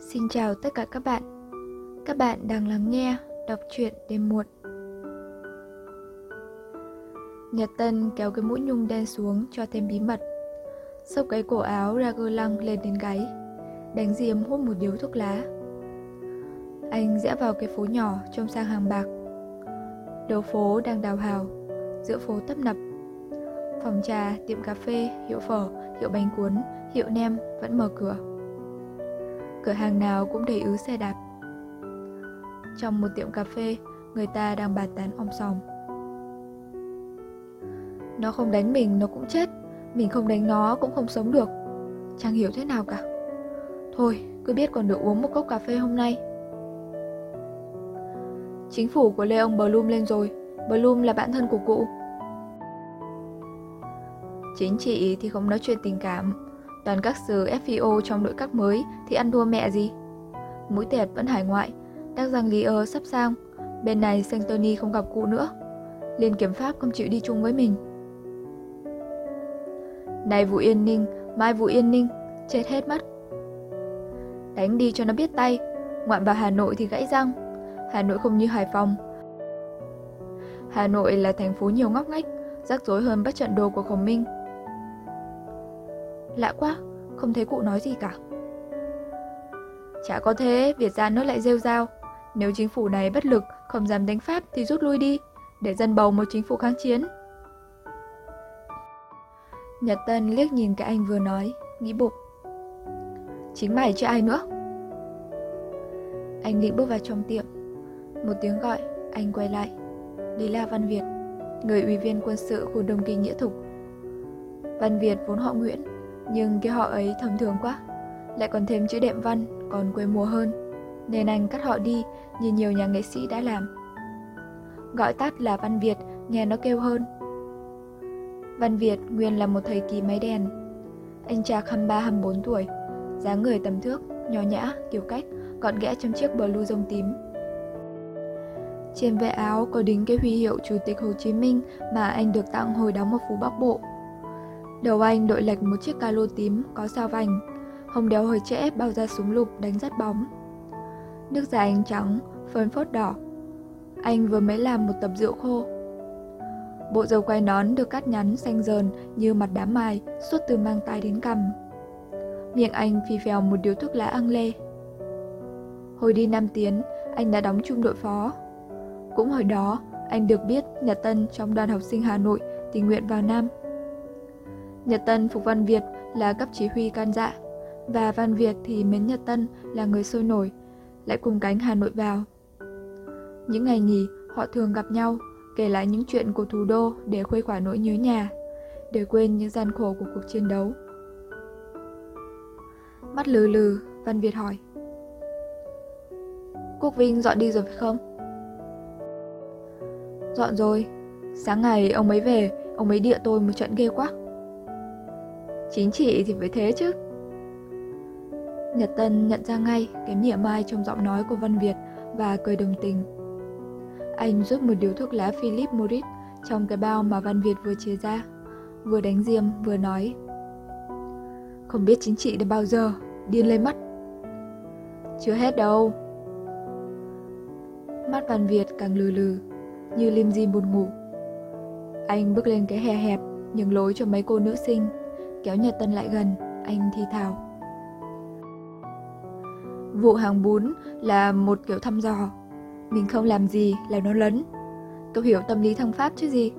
Xin chào tất cả các bạn. Các bạn đang lắng nghe đọc truyện đêm muộn. Nhật Tân kéo cái mũi nhung đen xuống cho thêm bí mật. Xốc cái cổ áo ra gơ lăng lên đến gáy, đánh diêm hút một điếu thuốc lá. Anh rẽ vào cái phố nhỏ trông sang hàng bạc. Đầu phố đang đào hào, giữa phố tấp nập. Phòng trà, tiệm cà phê, hiệu phở, hiệu bánh cuốn, hiệu nem vẫn mở cửa cửa hàng nào cũng đầy ứ xe đạp. Trong một tiệm cà phê, người ta đang bàn tán om sòm. Nó không đánh mình nó cũng chết, mình không đánh nó cũng không sống được. Chẳng hiểu thế nào cả. Thôi, cứ biết còn được uống một cốc cà phê hôm nay. Chính phủ của Lê ông Bloom lên rồi, Bloom là bạn thân của cụ. Chính trị thì không nói chuyện tình cảm, Toàn các sứ FIO trong nội các mới thì ăn thua mẹ gì. Mũi tẹt vẫn hải ngoại, đang rằng Lý ơ sắp sang, bên này Santoni không gặp cụ nữa. Liên kiểm pháp không chịu đi chung với mình. Này vụ Yên Ninh, mai vụ Yên Ninh, chết hết mất. Đánh đi cho nó biết tay, ngoạn vào Hà Nội thì gãy răng. Hà Nội không như Hải Phòng. Hà Nội là thành phố nhiều ngóc ngách, rắc rối hơn bắt trận đồ của Khổng Minh. Lạ quá, không thấy cụ nói gì cả. Chả có thế, Việt gia nó lại rêu rao. Nếu chính phủ này bất lực, không dám đánh Pháp thì rút lui đi, để dân bầu một chính phủ kháng chiến. Nhật Tân liếc nhìn cái anh vừa nói, nghĩ bụng. Chính mày chứ ai nữa? Anh định bước vào trong tiệm. Một tiếng gọi, anh quay lại. Đấy là Văn Việt, người ủy viên quân sự khu Đông Kinh Nghĩa Thục. Văn Việt vốn họ Nguyễn, nhưng cái họ ấy thông thường quá. Lại còn thêm chữ đệm văn Còn quê mùa hơn. Nên anh cắt họ đi như nhiều nhà nghệ sĩ đã làm. Gọi tắt là Văn Việt Nghe nó kêu hơn. Văn Việt nguyên là một thầy kỳ máy đèn. Anh chạc 23-24 tuổi dáng người tầm thước, nhỏ nhã, kiểu cách Gọn ghẽ trong chiếc blue rông tím. Trên ve áo có đính cái huy hiệu Chủ tịch Hồ Chí Minh mà anh được tặng hồi đóng ở Phú Bắc Bộ. Đầu anh đội lệch một chiếc calo tím có sao vành, hồng đéo hơi trễ bao ra súng lục đánh rất bóng. Nước da anh trắng, phơn phốt đỏ. Anh vừa mới làm một tập rượu khô. Bộ dầu quay nón được cắt nhắn xanh dờn như mặt đám mài suốt từ mang tai đến cằm. Miệng anh phì phèo một điếu thuốc lá ăn lê. Hồi đi Nam Tiến, anh đã đóng chung đội phó. Cũng hồi đó, anh được biết nhà Tân trong đoàn học sinh Hà Nội tình nguyện vào Nam. Nhật Tân phục Văn Việt là cấp chỉ huy can dạ, và Văn Việt thì mến Nhật Tân là người sôi nổi, lại cùng cánh Hà Nội vào. Những ngày nghỉ, họ thường gặp nhau, kể lại những chuyện của thủ đô để khuây khỏa nỗi nhớ nhà, để quên những gian khổ của cuộc chiến đấu. Mắt lừ lừ, Văn Việt hỏi. Quốc Vinh dọn đi rồi phải không? Dọn rồi. Sáng ngày ông ấy về, ông ấy địa tôi một trận ghê quá. Chính trị thì phải thế chứ. Nhật Tân nhận ra ngay cái mỉa mai trong giọng nói của Văn Việt và cười đồng tình. Anh rút một điếu thuốc lá Philip Morris trong cái bao mà Văn Việt vừa chia ra, vừa đánh diêm vừa nói. Không biết chính trị đến bao giờ, điên lên mắt Chưa hết đâu. Mắt Văn Việt càng lừ lừ, như lim di buồn ngủ. Anh bước lên cái hè hẹp, nhường lối cho mấy cô nữ sinh kéo Nhật Tân lại gần, anh thi thào. Vụ hàng bún là một kiểu thăm dò. Mình không làm gì là nó lấn. Cậu hiểu tâm lý thăng pháp chứ gì?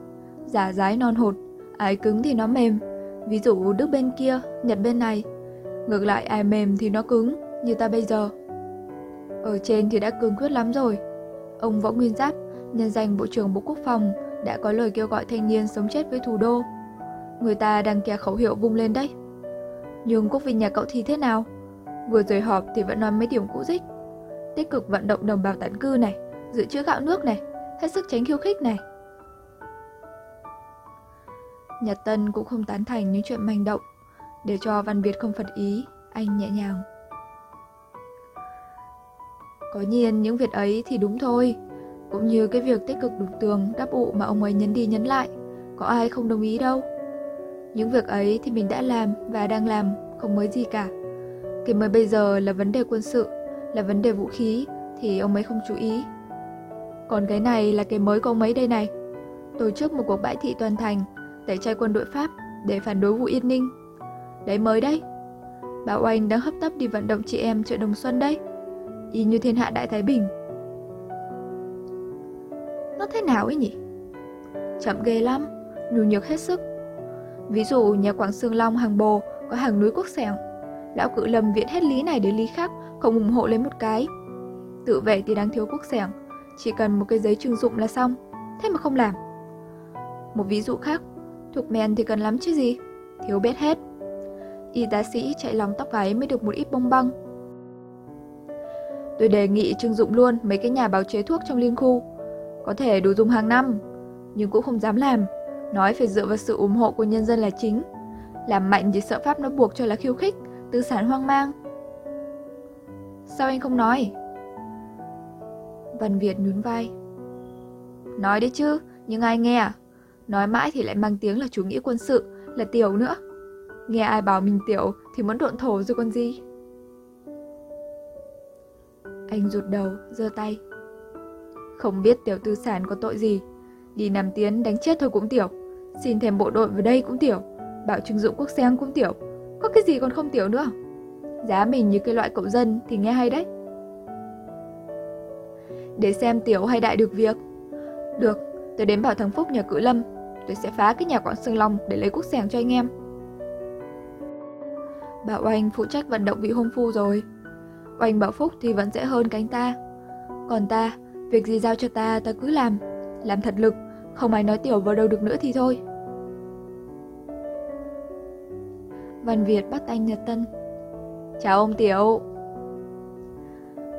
Giả dái non hột, ai cứng thì nó mềm. Ví dụ Đức bên kia, Nhật bên này. Ngược lại ai mềm thì nó cứng, như ta bây giờ. Ở trên thì đã cứng quyết lắm rồi. Ông Võ Nguyên Giáp, nhân danh Bộ trưởng Bộ Quốc phòng, đã có lời kêu gọi thanh niên sống chết với thủ đô Người ta đang kia khẩu hiệu vung lên đấy. Nhưng quốc vinh nhà cậu thì thế nào? Vừa rồi họp thì vẫn nói mấy điểm cũ dích. Tích cực vận động đồng bào tản cư này, dự trữ gạo nước này, hết sức tránh khiêu khích này. Nhật Tân cũng không tán thành những chuyện manh động, để cho Văn Việt không phật ý, anh nhẹ nhàng. Có nhiên những việc ấy thì đúng thôi, cũng như cái việc tích cực đục tường đáp ụ mà ông ấy nhấn đi nhấn lại, có ai không đồng ý đâu. Những việc ấy thì mình đã làm và đang làm, không mới gì cả. Cái mới bây giờ là vấn đề quân sự, là vấn đề vũ khí thì ông ấy không chú ý. Còn cái này là cái mới của ông ấy đây này. Tổ chức một cuộc bãi thị toàn thành, tẩy chay quân đội Pháp để phản đối vụ Yên Ninh. Đấy mới đấy. Bảo Oanh đang hấp tấp đi vận động chị em chợ Đồng Xuân đấy. Y như thiên hạ đại Thái Bình. Nó thế nào ấy nhỉ? Chậm ghê lắm, nhu nhược hết sức. Ví dụ nhà Quảng Sương Long hàng bồ có hàng núi quốc sẻng. Lão cự lâm viện hết lý này đến lý khác, không ủng hộ lấy một cái. Tự vệ thì đáng thiếu quốc sẻng, chỉ cần một cái giấy trưng dụng là xong, thế mà không làm. Một ví dụ khác, thuộc men thì cần lắm chứ gì, thiếu biết hết. Y tá sĩ chạy lòng tóc gáy mới được một ít bông băng. Tôi đề nghị trưng dụng luôn mấy cái nhà báo chế thuốc trong liên khu. Có thể đủ dùng hàng năm, nhưng cũng không dám làm. Nói phải dựa vào sự ủng hộ của nhân dân là chính. Làm mạnh thì sợ Pháp nó buộc cho là khiêu khích, tư sản hoang mang. Sao anh không nói? Văn Việt nhún vai. Nói đấy chứ, nhưng ai nghe à? Nói mãi thì lại mang tiếng là chủ nghĩa quân sự, là tiểu nữa. Nghe ai bảo mình tiểu thì muốn độn thổ rồi còn gì. Anh rụt đầu, giơ tay. Không biết tiểu tư sản có tội gì. Đi nằm tiến đánh chết thôi cũng tiểu. Xin thêm bộ đội vào đây cũng tiểu. Bảo trưng dụng quốc sang cũng tiểu. Có cái gì còn không tiểu nữa. Giá mình như cái loại cậu dân thì nghe hay đấy. Để xem tiểu hay đại được việc. Được, tôi đến bảo thằng Phúc nhà cự lâm. Tôi sẽ phá cái nhà quảng Sương Long để lấy quốc sàng cho anh em. Bảo Oanh phụ trách vận động vị hôn phu rồi. Oanh bảo Phúc thì vẫn dễ hơn cánh ta. Còn ta, việc gì giao cho ta ta cứ làm. Làm thật lực, không ai nói tiểu vào đâu được nữa thì thôi. Văn Việt bắt anh Nhật Tân. Chào ông Tiểu.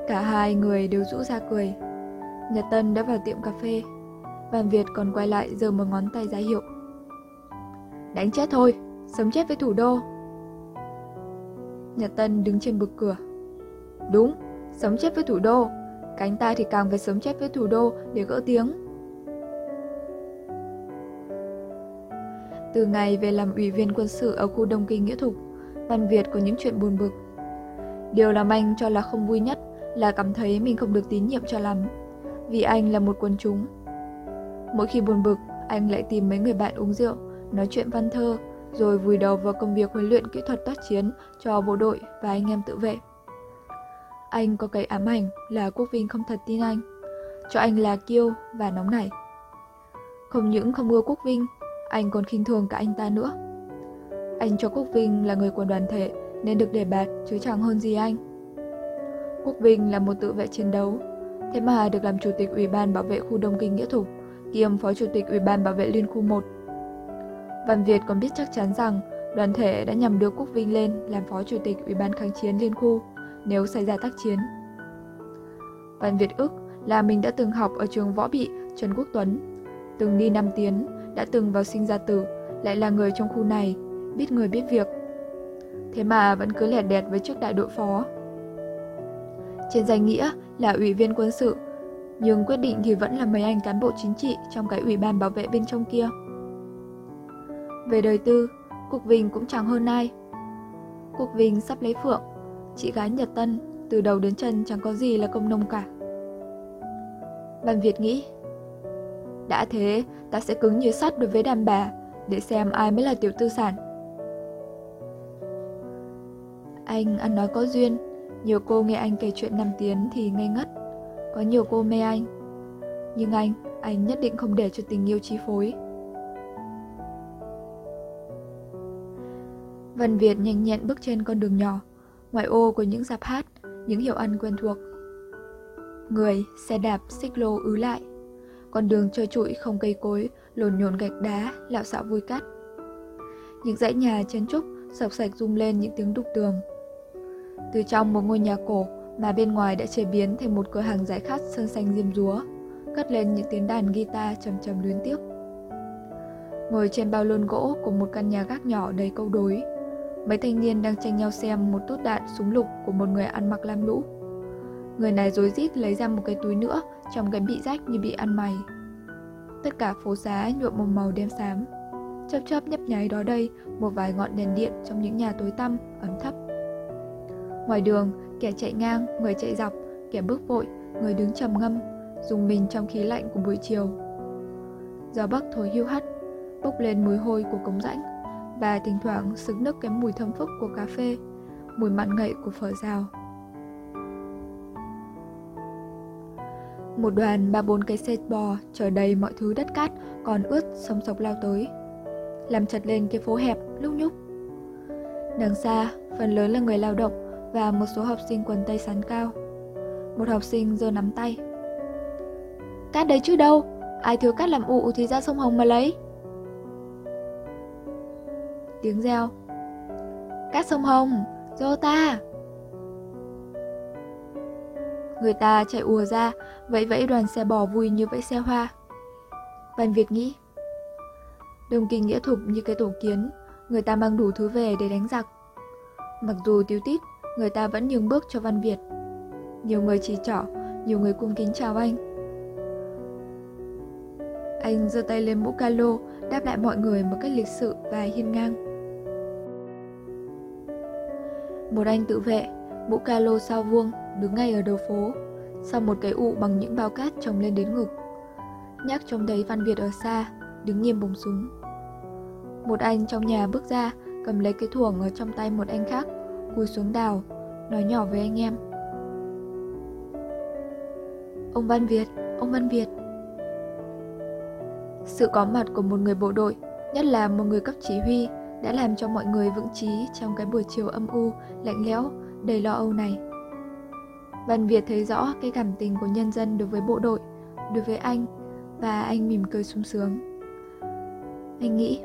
Cả hai người đều rũ ra cười. Nhật Tân đã vào tiệm cà phê. Văn Việt còn quay lại giơ một ngón tay ra hiệu. Đánh chết thôi, sống chết với thủ đô. Nhật Tân đứng trên bực cửa. Đúng, sống chết với thủ đô. Cánh ta thì càng phải sống chết với thủ đô để gỡ tiếng. Từ ngày về làm ủy viên quân sự ở khu Đông Kinh Nghĩa Thục, Văn Việt có những chuyện buồn bực. Điều làm anh cho là không vui nhất là cảm thấy mình không được tín nhiệm cho lắm, vì anh là một quân chúng. Mỗi khi buồn bực, anh lại tìm mấy người bạn uống rượu, nói chuyện văn thơ, rồi vùi đầu vào công việc huấn luyện kỹ thuật tác chiến cho bộ đội và anh em tự vệ. Anh có cái ám ảnh là Quốc Vinh không thật tin anh, cho anh là kiêu và nóng nảy. Không những không ưa Quốc Vinh, anh còn khinh thường cả anh ta nữa. Anh cho Quốc Vinh là người của đoàn thể nên được đề bạt chứ chẳng hơn gì anh. Quốc Vinh là một tự vệ chiến đấu, thế mà được làm chủ tịch Ủy ban bảo vệ khu Đông Kinh Nghĩa Thục, kiêm phó chủ tịch Ủy ban bảo vệ Liên khu 1. Văn Việt còn biết chắc chắn rằng đoàn thể đã nhằm đưa Quốc Vinh lên làm phó chủ tịch Ủy ban kháng chiến Liên khu nếu xảy ra tác chiến. Văn Việt ức là mình đã từng học ở trường võ bị Trần Quốc Tuấn, từng đi năm tiến, đã từng vào sinh ra tử, lại là người trong khu này, biết người biết việc. Thế mà vẫn cứ lẹt đẹt với chức đại đội phó. Trên danh nghĩa là ủy viên quân sự, nhưng quyết định thì vẫn là mấy anh cán bộ chính trị trong cái ủy ban bảo vệ bên trong kia. Về đời tư, Cục Vinh cũng chẳng hơn ai. Cục Vinh sắp lấy Phượng, chị gái Nhật Tân, từ đầu đến chân chẳng có gì là công nông cả. Văn Việt nghĩ, đã thế, ta sẽ cứng như sắt đối với đàn bà, để xem ai mới là tiểu tư sản. Anh ăn nói có duyên, nhiều cô nghe anh kể chuyện năm tiến thì ngây ngất. Có nhiều cô mê anh. Nhưng anh, anh nhất định không để cho tình yêu chi phối. Văn Việt nhanh nhẹn bước trên con đường nhỏ, ngoại ô của những dạp hát, những hiệu ăn quen thuộc. Người, xe đạp, xích lô ứ lại. Con đường trơ trụi không cây cối, lồn nhồn gạch đá, lạo xạo vui cắt. Những dãy nhà chen trúc, sọc sạch rung lên những tiếng đục tường. Từ trong một ngôi nhà cổ mà bên ngoài đã chế biến thành một cửa hàng giải khát sơn xanh diêm rúa, cất lên những tiếng đàn guitar trầm trầm luyến tiếc. Ngồi trên bao lôn gỗ của một căn nhà gác nhỏ đầy câu đối, mấy thanh niên đang tranh nhau xem một tốt đạn súng lục của một người ăn mặc lam lũ. Người này rối rít lấy ra một cái túi nữa trong cái bị rách như bị ăn mày. Tất cả phố xá nhuộm một màu đen xám. Chớp chớp nhấp nháy đó đây một vài ngọn đèn điện trong những nhà tối tăm, ấm thấp. Ngoài đường, kẻ chạy ngang, người chạy dọc, kẻ bước vội, người đứng trầm ngâm, dùng mình trong khí lạnh của buổi chiều. Gió bắc thổi hưu hắt, bốc lên mùi hôi của cống rãnh và thỉnh thoảng sực nức cái mùi thơm phức của cà phê, mùi mặn ngậy của phở rào. Một đoàn ba bốn cái xe bò chở đầy mọi thứ đất cát còn ướt sông sộc lao tới, làm chật lên cái phố hẹp lúc nhúc. Đằng xa, phần lớn là người lao động và một số học sinh quần tây sắn cao. Một học sinh giơ nắm tay. Cát đấy chứ đâu, ai thiếu cát làm ụ thì ra sông Hồng mà lấy. Tiếng reo. Cát sông Hồng, dô ta. Người ta chạy ùa ra, vẫy vẫy đoàn xe bò vui như vẫy xe hoa. Văn Việt nghĩ, đồng kinh nghĩa thục như cái tổ kiến, người ta mang đủ thứ về để đánh giặc. Mặc dù tiêu tít, người ta vẫn nhường bước cho Văn Việt. Nhiều người chỉ trỏ, nhiều người cung kính chào anh. Anh giơ tay lên mũ calo, đáp lại mọi người một cách lịch sự và hiên ngang. Một anh tự vệ, mũ calo sao vuông, đứng ngay ở đầu phố, sau một cái ụ bằng những bao cát trồng lên đến ngực. Nhắc trông thấy Văn Việt ở xa, đứng nghiêm bùng súng. Một anh trong nhà bước ra, cầm lấy cái thuồng ở trong tay một anh khác, cúi xuống đào, nói nhỏ với anh em. Ông Văn Việt, ông Văn Việt. Sự có mặt của một người bộ đội, nhất là một người cấp chỉ huy, đã làm cho mọi người vững trí trong cái buổi chiều âm u, lạnh lẽo, đầy lo âu này. Văn Việt thấy rõ cái cảm tình của nhân dân đối với bộ đội, đối với anh, và anh mỉm cười sung sướng. Anh nghĩ,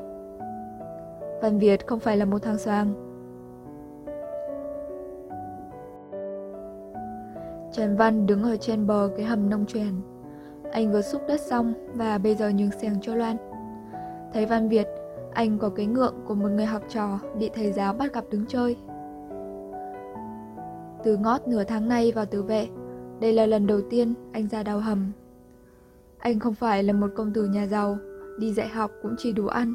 Văn Việt không phải là một thằng xoàng. Trần Văn đứng ở trên bờ cái hầm nông truyền. Anh vừa xúc đất xong và bây giờ nhường xẻng cho Loan. Thấy Văn Việt, anh có cái ngượng của một người học trò bị thầy giáo bắt gặp đứng chơi. Từ ngót nửa tháng nay vào tử vệ, đây là lần đầu tiên anh ra đào hầm. Anh không phải là một công tử nhà giàu, đi dạy học cũng chỉ đủ ăn.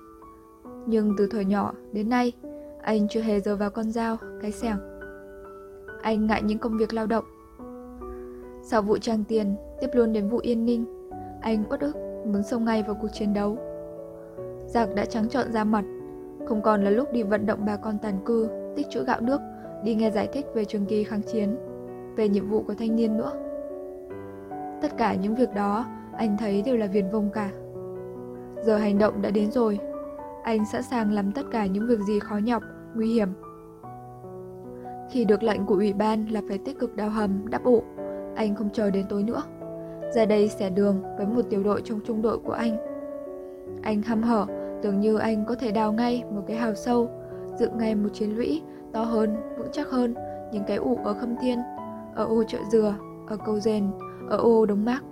Nhưng từ thời nhỏ đến nay, anh chưa hề giờ vào con dao, cái xẻng. Anh ngại những công việc lao động. Sau vụ trang tiền, tiếp luôn đến vụ yên ninh, anh uất ức muốn xông ngay vào cuộc chiến đấu. Giặc đã trắng trợn ra mặt, không còn là lúc đi vận động bà con tàn cư, tích trữ gạo nước, đi nghe giải thích về trường kỳ kháng chiến, về nhiệm vụ của thanh niên nữa. Tất cả những việc đó anh thấy đều là viền vông cả. Giờ hành động đã đến rồi, anh sẵn sàng làm tất cả những việc gì khó nhọc, nguy hiểm. Khi được lệnh của ủy ban là phải tích cực đào hầm, đắp ụ, anh không chờ đến tối nữa. Ra đây xẻ đường với một tiểu đội trong trung đội của anh. Anh hăm hở, tưởng như anh có thể đào ngay một cái hào sâu, dựng ngay một chiến lũy to hơn, vững chắc hơn những cái ủ ở Khâm Thiên, ở ô chợ dừa, ở cầu rèn, ở ô Đống Mác.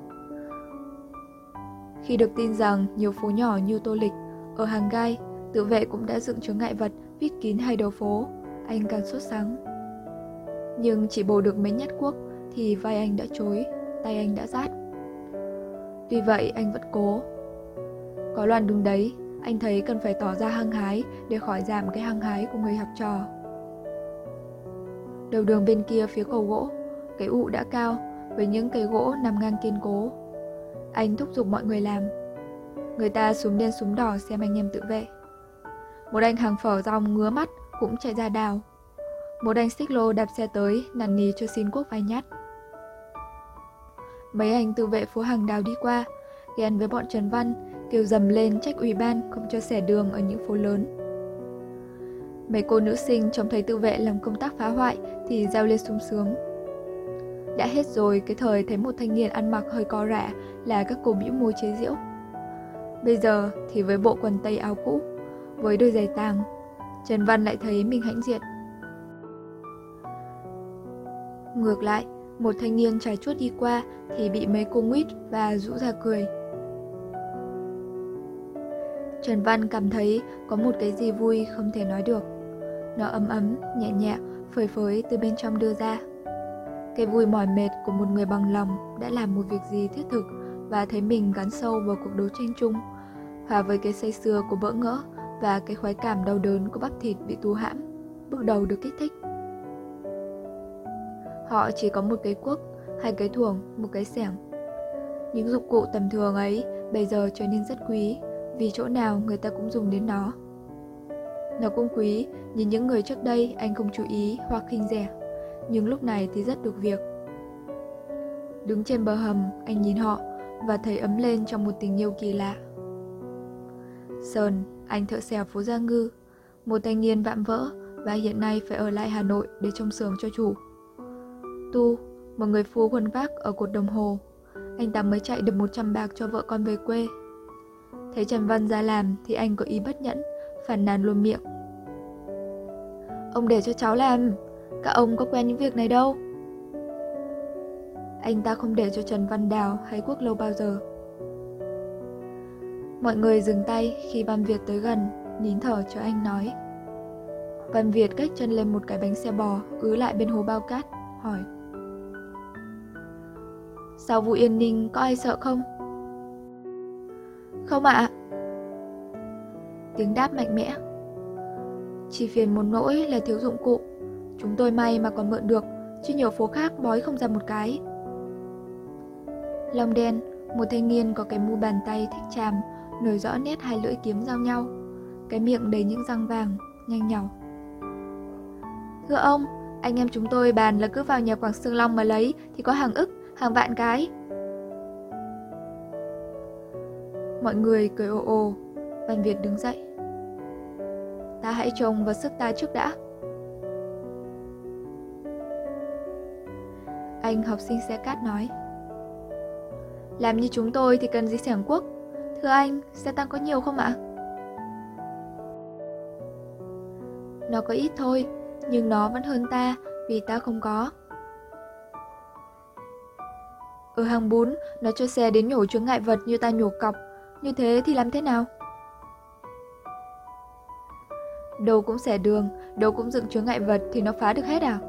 Khi được tin rằng nhiều phố nhỏ như Tô Lịch, ở hàng gai, tự vệ cũng đã dựng chướng ngại vật vít kín hai đầu phố, anh càng sốt sắng. Nhưng chỉ bổ được mấy nhát cuốc thì vai anh đã chối, tay anh đã rát. Tuy vậy anh vẫn cố. Có loàn đứng đấy, anh thấy cần phải tỏ ra hăng hái để khỏi giảm cái hăng hái của người học trò. Đầu đường bên kia phía cầu gỗ, cái ụ đã cao với những cây gỗ nằm ngang kiên cố. Anh thúc giục mọi người làm. Người ta súng đen súng đỏ xem anh em tự vệ. Một anh hàng phở rong ngứa mắt cũng chạy ra đào. Một anh xích lô đạp xe tới nằn nì cho xin quốc vài nhát. Mấy anh tự vệ phố hàng đào đi qua, ghen với bọn Trần Văn, kêu dầm lên trách ủy ban không cho xẻ đường ở những phố lớn. Mấy cô nữ sinh trông thấy tự vệ làm công tác phá hoại thì reo lên sung sướng. Đã hết rồi cái thời thấy một thanh niên ăn mặc hơi co rả là các cô bĩu môi chế giễu. Bây giờ thì với bộ quần tây áo cũ, với đôi giày tàng, Trần Văn lại thấy mình hãnh diện. Ngược lại, một thanh niên trải chuốt đi qua thì bị mấy cô nguyết và rũ ra cười. Trần Văn cảm thấy có một cái gì vui không thể nói được. Nó ấm ấm, nhẹ nhẹ, phơi phới từ bên trong đưa ra. Cái vui mỏi mệt của một người bằng lòng đã làm một việc gì thiết thực và thấy mình gắn sâu vào cuộc đấu tranh chung, hòa với cái say sưa của bỡ ngỡ và cái khoái cảm đau đớn của bắp thịt bị tú hãm, bước đầu được kích thích. Họ chỉ có một cái cuốc, hai cái thuồng, một cái xẻng. Những dụng cụ tầm thường ấy bây giờ trở nên rất quý vì chỗ nào người ta cũng dùng đến nó. Nó cũng quý như những người trước đây anh không chú ý hoặc khinh rẻ, nhưng lúc này thì rất được việc. Đứng trên bờ hầm, anh nhìn họ và thấy ấm lên trong một tình yêu kỳ lạ. Sơn, anh thợ xèo phố Gia Ngư, một thanh niên vạm vỡ và hiện nay phải ở lại Hà Nội để trông xưởng cho chủ. Tu, một người phú khuân vác ở cột đồng hồ, anh ta mới chạy được 100 bạc cho vợ con về quê. Thấy Trần Văn ra làm thì anh có ý bất nhẫn, phản nàn luôn miệng. Ông để cho cháu làm, các ông có quen những việc này đâu. Anh ta không để cho Trần Văn Đào hay Quốc Lâu bao giờ. Mọi người dừng tay khi Văn Việt tới gần, nín thở cho anh nói. Văn Việt cách chân lên một cái bánh xe bò, ứ lại bên hồ bao cát, hỏi. Sau vụ Yên Ninh có ai sợ không? Không ạ. À. Tiếng đáp mạnh mẽ. Chỉ phiền một nỗi là thiếu dụng cụ. Chúng tôi may mà còn mượn được, chứ nhiều phố khác bói không ra một cái. long đen, một thanh niên có cái mu bàn tay thích chàm, nổi rõ nét hai lưỡi kiếm giao nhau. Cái miệng đầy những răng vàng, nhanh nhỏ. Thưa ông, anh em chúng tôi bàn là cứ vào nhà Quảng Sương Long mà lấy thì có hàng ức, hàng vạn cái. Mọi người cười ồ ồ, Văn Việt đứng dậy. Ta hãy trông vào sức ta trước đã. Anh học sinh xe cát nói. Làm như chúng tôi thì cần gì sẻng quốc. Thưa anh, xe tăng có nhiều không ạ? Nó có ít thôi, nhưng nó vẫn hơn ta vì ta không có. Ở hàng bún, nó cho xe đến nhổ chướng ngại vật như ta nhổ cọc. Như thế thì làm thế nào? Đâu cũng xẻ đường, đâu cũng dựng chướng ngại vật thì nó phá được hết à?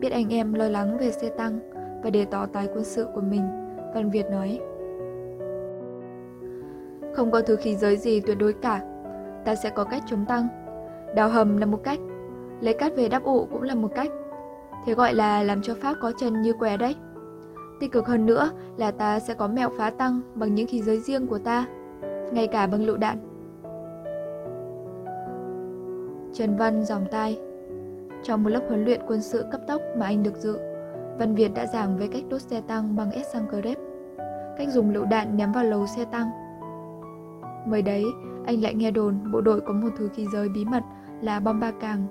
Biết anh em lo lắng về xe tăng và đề tỏ tài quân sự của mình, Văn Việt nói. Không có thứ khí giới gì tuyệt đối cả, ta sẽ có cách chống tăng. Đào hầm là một cách, lấy cát về đắp ụ cũng là một cách. Thế gọi là làm cho Pháp có chân như què đấy. Tích cực hơn nữa là ta sẽ có mẹo phá tăng bằng những khí giới riêng của ta, ngay cả bằng lựu đạn. Trần Văn dòng tai Trong một lớp huấn luyện quân sự cấp tốc mà anh được dự, Văn Việt đã giảng về cách đốt xe tăng bằng xăng grep cách dùng lựu đạn nhắm vào lầu xe tăng. Mới đấy, anh lại nghe đồn bộ đội có một thứ khí giới bí mật là bom ba càng.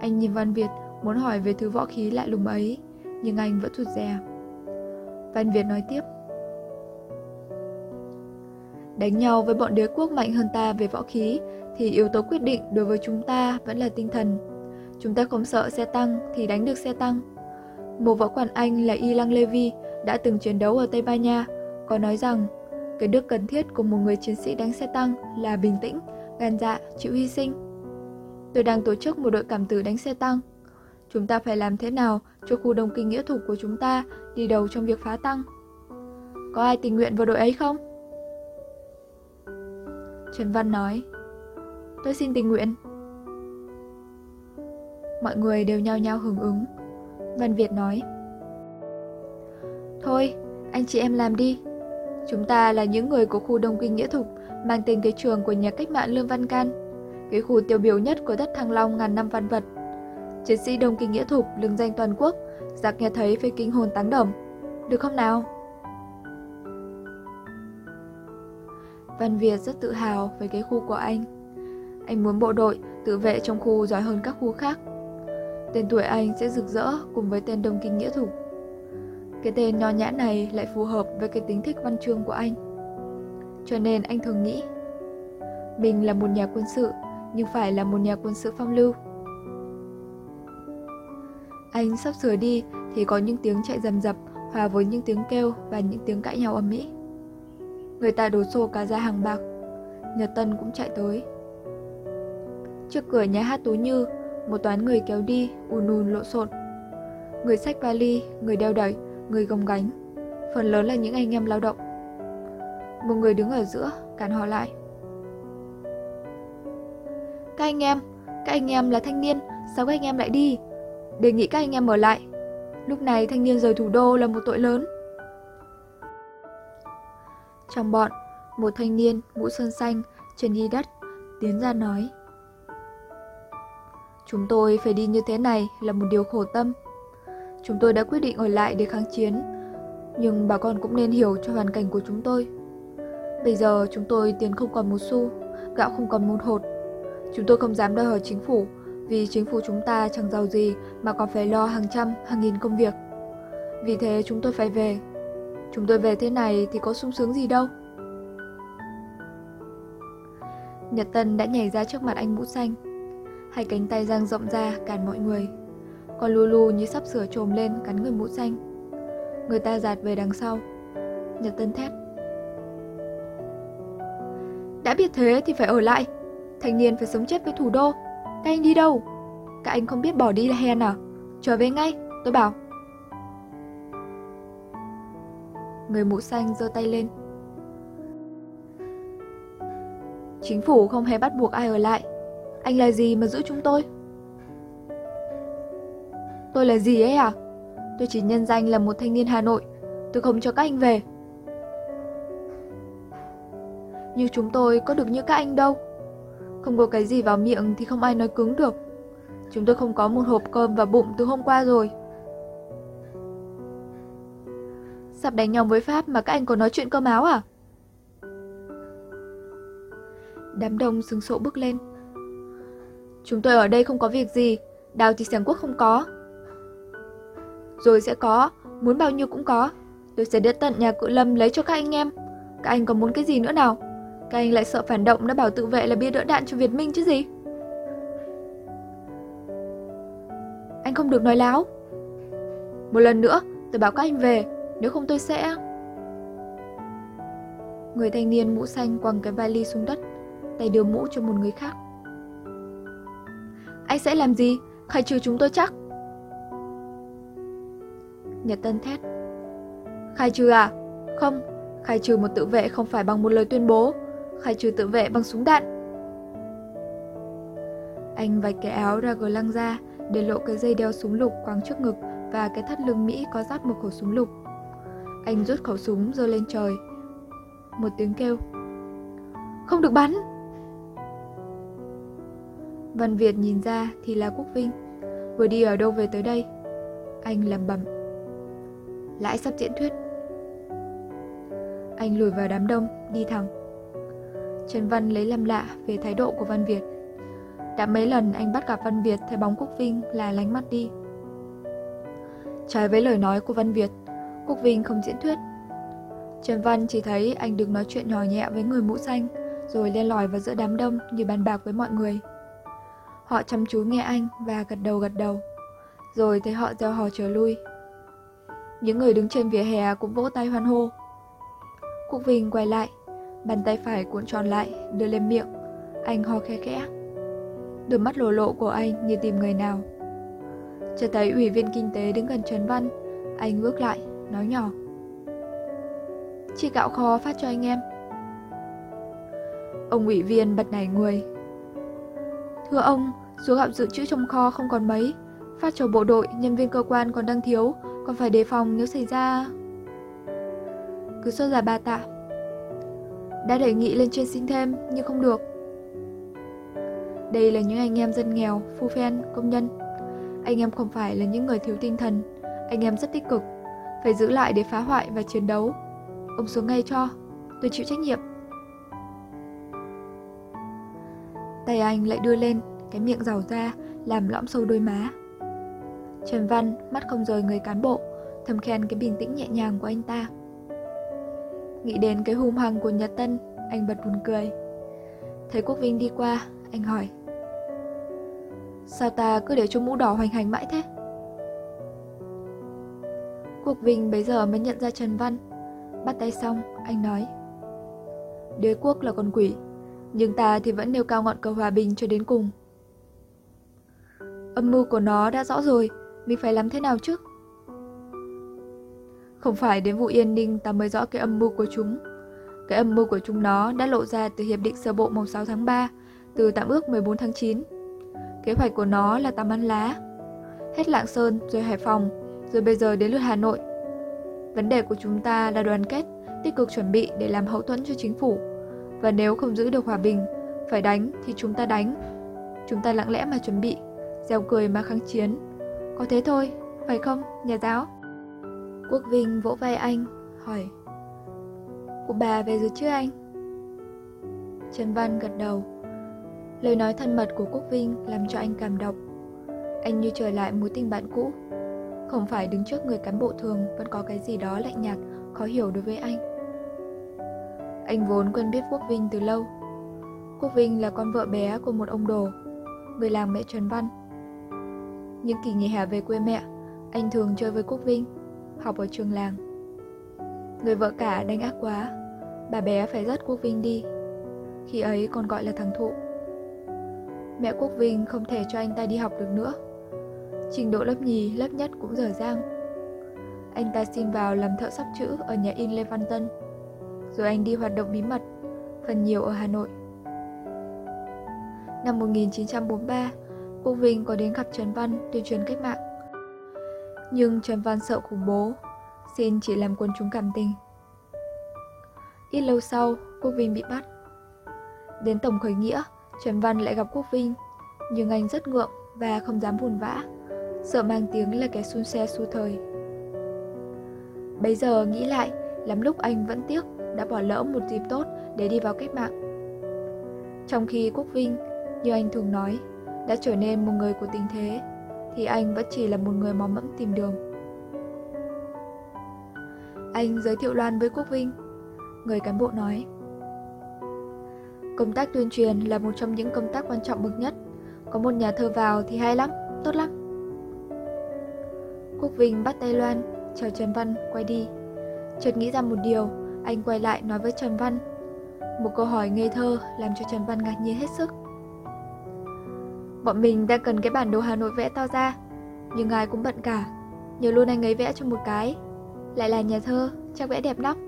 Anh nhìn Văn Việt muốn hỏi về thứ võ khí lạ lùng ấy, nhưng anh vẫn thụt rè. Văn Việt nói tiếp. Đánh nhau với bọn đế quốc mạnh hơn ta về võ khí thì yếu tố quyết định đối với chúng ta vẫn là tinh thần. Chúng ta không sợ xe tăng thì đánh được xe tăng. Một võ quản Anh là Y Lăng Levy đã từng chiến đấu ở Tây Ban Nha, có nói rằng cái đức cần thiết của một người chiến sĩ đánh xe tăng là bình tĩnh, gan dạ, chịu hy sinh. Tôi đang tổ chức một đội cảm tử đánh xe tăng. Chúng ta phải làm thế nào cho khu đồng kinh nghĩa thủ của chúng ta đi đầu trong việc phá tăng? Có ai tình nguyện vào đội ấy không? Trần Văn nói, tôi xin tình nguyện. Mọi người đều nhao nhao hưởng ứng. Văn Việt nói, Thôi, anh chị em làm đi. Chúng ta là những người của khu Đông Kinh Nghĩa Thục, mang tên cái trường của nhà cách mạng Lương Văn Can, cái khu tiêu biểu nhất của đất Thăng Long ngàn năm văn vật. Chiến sĩ Đông Kinh Nghĩa Thục lừng danh toàn quốc, giặc nghe thấy phải kinh hồn tán đồng. Được không nào? Văn Việt rất tự hào về cái khu của anh. Anh muốn bộ đội tự vệ trong khu giỏi hơn các khu khác. Tên tuổi anh sẽ rực rỡ cùng với tên đồng Kinh Nghĩa Thục. Cái tên nho nhã này lại phù hợp với cái tính thích văn chương của anh. Cho nên anh thường nghĩ, mình là một nhà quân sự, nhưng phải là một nhà quân sự phong lưu. Anh sắp sửa đi thì có những tiếng chạy rầm rập hòa với những tiếng kêu và những tiếng cãi nhau ầm ĩ. Người ta đổ xô cả ra hàng bạc. Nhật Tân cũng chạy tới. Trước cửa nhà hát Tú Như, một toán người kéo đi, ùn ùn lộn xộn. Người xách vali, người đeo đẩy, người gồng gánh, phần lớn là những anh em lao động. Một người đứng ở giữa, cản họ lại. Các anh em, các anh em là thanh niên, sao các anh em lại đi? Đề nghị các anh em ở lại. Lúc này thanh niên rời thủ đô là một tội lớn. Trong bọn, một thanh niên mũ sơn xanh, chân đi đất, tiến ra nói. Chúng tôi phải đi như thế này là một điều khổ tâm. Chúng tôi đã quyết định ở lại để kháng chiến, nhưng bà con cũng nên hiểu cho hoàn cảnh của chúng tôi. Bây giờ chúng tôi tiền không còn một xu, gạo không còn một hột. Chúng tôi không dám đòi hỏi chính phủ, vì chính phủ chúng ta chẳng giàu gì mà còn phải lo hàng trăm, hàng nghìn công việc. Vì thế chúng tôi phải về. Chúng tôi về thế này thì có sung sướng gì đâu. Nhật Tân đã nhảy ra trước mặt anh mũ xanh. Hai cánh tay dang rộng ra cản mọi người. Còn Lulu như sắp sửa trồm lên cắn người mũ xanh. Người ta giạt về đằng sau. Nhật Tân thét. Đã biết thế thì phải ở lại. Thanh niên phải sống chết với thủ đô. Các anh đi đâu? Các anh không biết bỏ đi là hèn à? Trở về ngay, tôi bảo. Người mũ xanh giơ tay lên. Chính phủ không hề bắt buộc ai ở lại. Anh là gì mà giữ chúng tôi? Tôi là gì ấy à? Tôi chỉ nhân danh là một thanh niên Hà Nội. Tôi không cho các anh về. Nhưng chúng tôi có được như các anh đâu. Không có cái gì vào miệng thì không ai nói cứng được. Chúng tôi không có một hộp cơm vào bụng từ hôm qua rồi. Sắp đánh nhau với Pháp mà các anh còn nói chuyện cơm áo à? Đám đông sừng sộ bước lên. Chúng tôi ở đây không có việc gì, đào thì sáng quốc không có. Rồi sẽ có, muốn bao nhiêu cũng có. Tôi sẽ đến tận nhà cự lâm lấy cho các anh em. Các anh còn muốn cái gì nữa nào? Các anh lại sợ phản động đã bảo tự vệ là bia đỡ đạn cho Việt Minh chứ gì? Anh không được nói láo. Một lần nữa, tôi bảo các anh về, nếu không tôi sẽ... Người thanh niên mũ xanh quăng cái vali xuống đất, tay đưa mũ cho một người khác. Anh sẽ làm gì? Khai trừ chúng tôi chắc. Nhật Tân thét. Khai trừ à? Không, khai trừ một tự vệ không phải bằng một lời tuyên bố, khai trừ tự vệ bằng súng đạn. Anh vạch cái áo ra gờ lăng ra để lộ cái dây đeo súng lục quàng trước ngực và cái thắt lưng Mỹ có dắt một khẩu súng lục. Anh rút khẩu súng giơ lên trời. Một tiếng kêu. Không được bắn! Văn Việt nhìn ra thì là Quốc Vinh. Vừa đi ở đâu về tới đây? Anh lẩm bẩm. Lại sắp diễn thuyết. Anh lùi vào đám đông, đi thẳng. Trần Văn lấy làm lạ về thái độ của Văn Việt. Đã mấy lần anh bắt gặp Văn Việt thấy bóng Quốc Vinh là lánh mắt đi. Trái với lời nói của Văn Việt, Quốc Vinh không diễn thuyết. Trần Văn chỉ thấy anh đứng nói chuyện nhỏ nhẹ với người mũ xanh, rồi len lỏi vào giữa đám đông như bàn bạc với mọi người. Họ chăm chú nghe anh và gật đầu gật đầu, rồi thấy họ gieo hò trở lui. Những người đứng trên vỉa hè cũng vỗ tay hoan hô. Quốc Vinh quay lại, Bàn tay phải cuộn tròn lại, đưa lên miệng. Anh ho khe khẽ. Đôi mắt lồ lộ của anh như tìm người nào. Chợt thấy ủy viên kinh tế đứng gần Trần Văn. Anh bước lại, nói nhỏ. Chị gạo kho phát cho anh em. Ông ủy viên bật nảy người. Thưa ông, số gạo dự trữ trong kho không còn mấy. Phát cho bộ đội, nhân viên cơ quan còn đang thiếu, còn phải đề phòng nếu xảy ra... Cứ xuất ra ba tạ, đã đề nghị lên trên xin thêm nhưng không được. Đây là những anh em dân nghèo, phu phen, công nhân. Anh em không phải là những người thiếu tinh thần, anh em rất tích cực, phải giữ lại để phá hoại và chiến đấu. Ông xuống ngay cho, tôi chịu trách nhiệm. Tay anh lại đưa lên, cái miệng rào ra, làm lõm sâu đôi má. Trần Văn mắt không rời người cán bộ, thầm khen cái bình tĩnh nhẹ nhàng của anh ta. Nghĩ đến cái hung hăng của Nhật Tân, anh bật buồn cười. Thấy Quốc Vinh đi qua, anh hỏi. Sao ta cứ để cho mũ đỏ hoành hành mãi thế? Quốc Vinh bấy giờ mới nhận ra Trần Văn. Bắt tay xong, anh nói. Đế quốc là con quỷ, nhưng ta thì vẫn nêu cao ngọn cờ hòa bình cho đến cùng. Âm mưu của nó đã rõ rồi, mình phải làm thế nào chứ? Không phải đến vụ Yên Ninh ta mới rõ cái âm mưu của chúng. Cái âm mưu của chúng nó đã lộ ra từ Hiệp định Sơ bộ mùng 6 tháng 3, từ tạm ước 14 tháng 9. Kế hoạch của nó là tắm ăn lá. Hết Lạng Sơn rồi Hải Phòng, rồi bây giờ đến lượt Hà Nội. Vấn đề của chúng ta là đoàn kết, tích cực chuẩn bị để làm hậu thuẫn cho chính phủ. Và nếu không giữ được hòa bình, phải đánh thì chúng ta đánh. Chúng ta lặng lẽ mà chuẩn bị, gieo cười mà kháng chiến. Có thế thôi, phải không, nhà giáo? Quốc Vinh vỗ vai anh, hỏi "Cụ bà về rồi chứ anh? Trần Văn gật đầu Lời nói thân mật của Quốc Vinh làm cho anh cảm động Anh như trở lại mối tình bạn cũ không phải đứng trước người cán bộ thường Vẫn có cái gì đó lạnh nhạt, khó hiểu đối với anh. Anh vốn quen biết Quốc Vinh từ lâu. Quốc Vinh là con vợ bé của một ông đồ Người làng mẹ Trần Văn. Những kỳ nghỉ hè về quê mẹ Anh thường chơi với Quốc Vinh Học ở trường làng. Người vợ cả đánh ác quá Bà bé phải dắt Quốc Vinh đi. Khi ấy còn gọi là thằng Thụ. Mẹ Quốc Vinh không thể cho anh ta đi học được nữa. Trình độ lớp nhì, lớp nhất cũng dở dang. Anh ta xin vào làm thợ sắp chữ ở nhà in Lê Văn Tân Rồi anh đi hoạt động bí mật, phần nhiều ở Hà Nội. Năm 1943, Quốc Vinh có đến gặp Trần Văn tuyên truyền cách mạng. Nhưng Trần Văn sợ khủng bố Xin chỉ làm quân chúng cảm tình. Ít lâu sau, Quốc Vinh bị bắt. Đến tổng khởi nghĩa Trần Văn lại gặp Quốc Vinh, nhưng anh rất ngượng và không dám buồn vã, sợ mang tiếng là kẻ xun xe xu thời. Bây giờ nghĩ lại, lắm lúc anh vẫn tiếc đã bỏ lỡ một dịp tốt để đi vào cách mạng. Trong khi Quốc Vinh, như anh thường nói, đã trở nên một người của tình thế, thì anh vẫn chỉ là một người mò mẫm tìm đường. Anh giới thiệu Loan với Quốc Vinh. Người cán bộ nói, Công tác tuyên truyền là một trong những công tác quan trọng bậc nhất. Có một nhà thơ vào thì hay lắm, tốt lắm. Quốc Vinh bắt tay Loan, chào Trần Văn, quay đi. Chợt nghĩ ra một điều, anh quay lại nói với Trần Văn. Một câu hỏi ngây thơ làm cho Trần Văn ngạc nhiên hết sức. Bọn mình đang cần cái bản đồ Hà Nội vẽ to ra, nhưng ai cũng bận cả. Nhờ luôn anh ấy vẽ cho một cái. Lại là nhà thơ, chắc vẽ đẹp lắm.